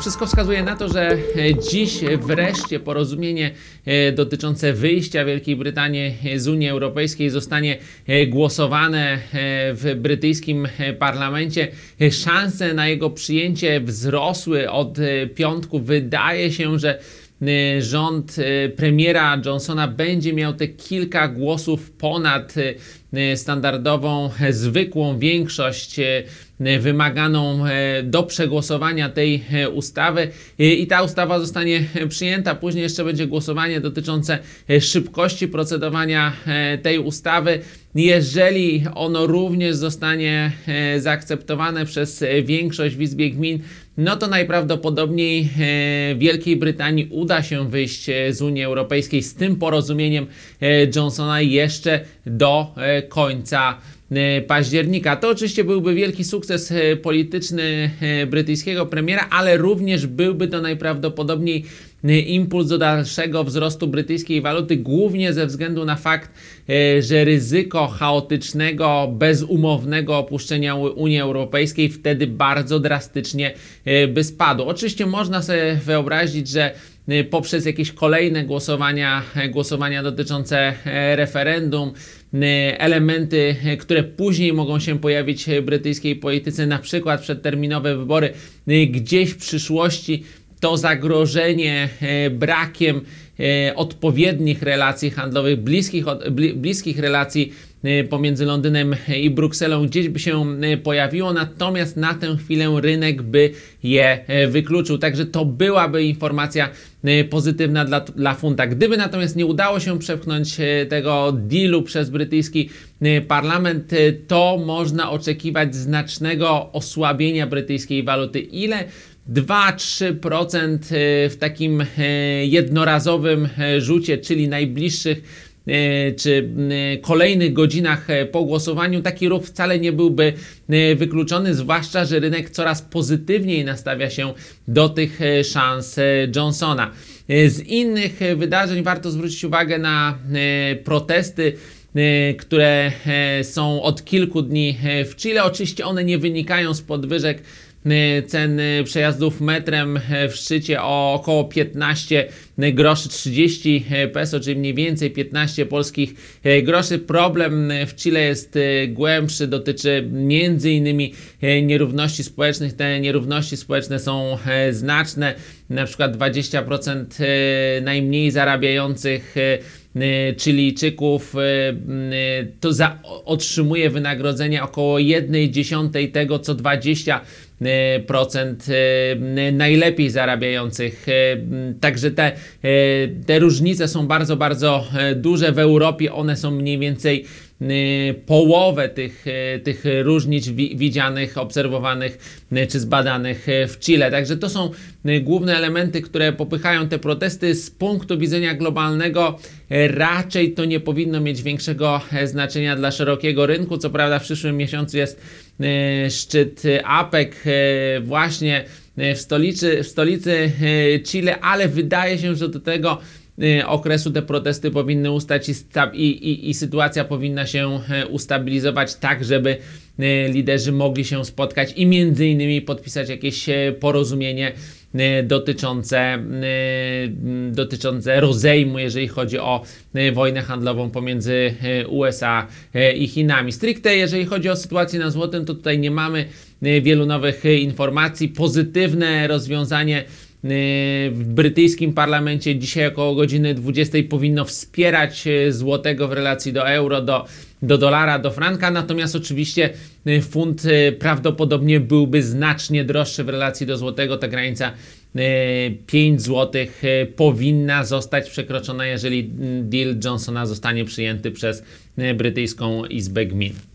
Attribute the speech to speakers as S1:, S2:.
S1: Wszystko wskazuje na to, że e, dziś wreszcie porozumienie e, dotyczące wyjścia Wielkiej Brytanii z Unii Europejskiej zostanie e, głosowane e, w brytyjskim e, parlamencie. E, Szanse na jego przyjęcie wzrosły od e, piątku. Wydaje się, że e, rząd e, premiera Johnsona będzie miał te kilka głosów ponad e, standardową, e, zwykłą większość wymaganą e, do przegłosowania tej e, ustawy I- ta ustawa zostanie przyjęta. Później jeszcze będzie głosowanie dotyczące szybkości procedowania tej ustawy. Jeżeli ono również zostanie zaakceptowane przez większość w Izbie Gmin, no to najprawdopodobniej e, Wielkiej Brytanii uda się wyjść e, z Unii Europejskiej z tym porozumieniem e, Johnsona jeszcze do końca października. To oczywiście byłby wielki sukces polityczny brytyjskiego premiera, ale również byłby to najprawdopodobniej impuls do dalszego wzrostu brytyjskiej waluty, głównie ze względu na fakt, e, że ryzyko chaotycznego, bezumownego opuszczenia Unii Europejskiej wtedy bardzo drastycznie e, by spadło. Oczywiście można sobie wyobrazić, że poprzez jakieś kolejne głosowania, głosowania dotyczące referendum, elementy, które później mogą się pojawić w brytyjskiej polityce, na przykład przedterminowe wybory, gdzieś w przyszłości to zagrożenie e, brakiem e, odpowiednich relacji handlowych, bliskich, bliskich relacji e, pomiędzy Londynem i Brukselą gdzieś by się pojawiło, natomiast na tę chwilę rynek by je wykluczył. Także to byłaby informacja pozytywna dla, dla funta. Gdyby natomiast nie udało się przepchnąć tego dealu przez brytyjski parlament, to można oczekiwać znacznego osłabienia brytyjskiej waluty. Ile 2-3% e, w takim e, jednorazowym e, rzucie, czyli najbliższych czy kolejnych godzinach po głosowaniu taki ruch wcale nie byłby wykluczony, zwłaszcza, że rynek coraz pozytywniej nastawia się do tych szans Johnsona. Z innych wydarzeń warto zwrócić uwagę na protesty które są od kilku dni w Chile. Oczywiście one nie wynikają z podwyżek cen e, przejazdów metrem w szczycie o około 15 groszy 30 peso, czyli mniej więcej 15 polskich groszy. Problem w Chile jest głębszy, dotyczy między innymi nierówności społecznych. Te nierówności społeczne są znaczne, na przykład 20% e, najmniej zarabiających Chilijczyków to za, otrzymuje wynagrodzenie około 1 dziesiątej tego, co 20 y, procent y, najlepiej zarabiających. Y, m, Także te, y, te różnice są bardzo, bardzo duże. W Europie one są mniej więcej y, połowę tych, y, tych różnic wi- widzianych, obserwowanych y, czy zbadanych y, w Chile. Także to są y, główne elementy, które popychają te protesty. Z punktu widzenia globalnego raczej to nie powinno mieć większego e, znaczenia dla szerokiego rynku. Co prawda w przyszłym miesiącu jest szczyt APEC właśnie w stolicy, w stolicy Chile, ale wydaje się, że do tego okresu te protesty powinny ustać i, i, i, i sytuacja powinna się e, ustabilizować tak, żeby e, liderzy mogli się spotkać i między innymi podpisać jakieś e, porozumienie dotyczące, dotyczące rozejmu, jeżeli chodzi o wojnę handlową pomiędzy USA i Chinami. Stricte, jeżeli chodzi o sytuację na złotym, to tutaj nie mamy wielu nowych informacji. Pozytywne rozwiązanie w brytyjskim parlamencie dzisiaj około godziny 20 powinno wspierać e, złotego w relacji do euro, do, do dolara, do franka, natomiast oczywiście e, funt prawdopodobnie byłby znacznie droższy w relacji do złotego. Ta granica e, 5 zł powinna zostać przekroczona, jeżeli mm, deal Johnsona zostanie przyjęty przez brytyjską Izbę Gmin.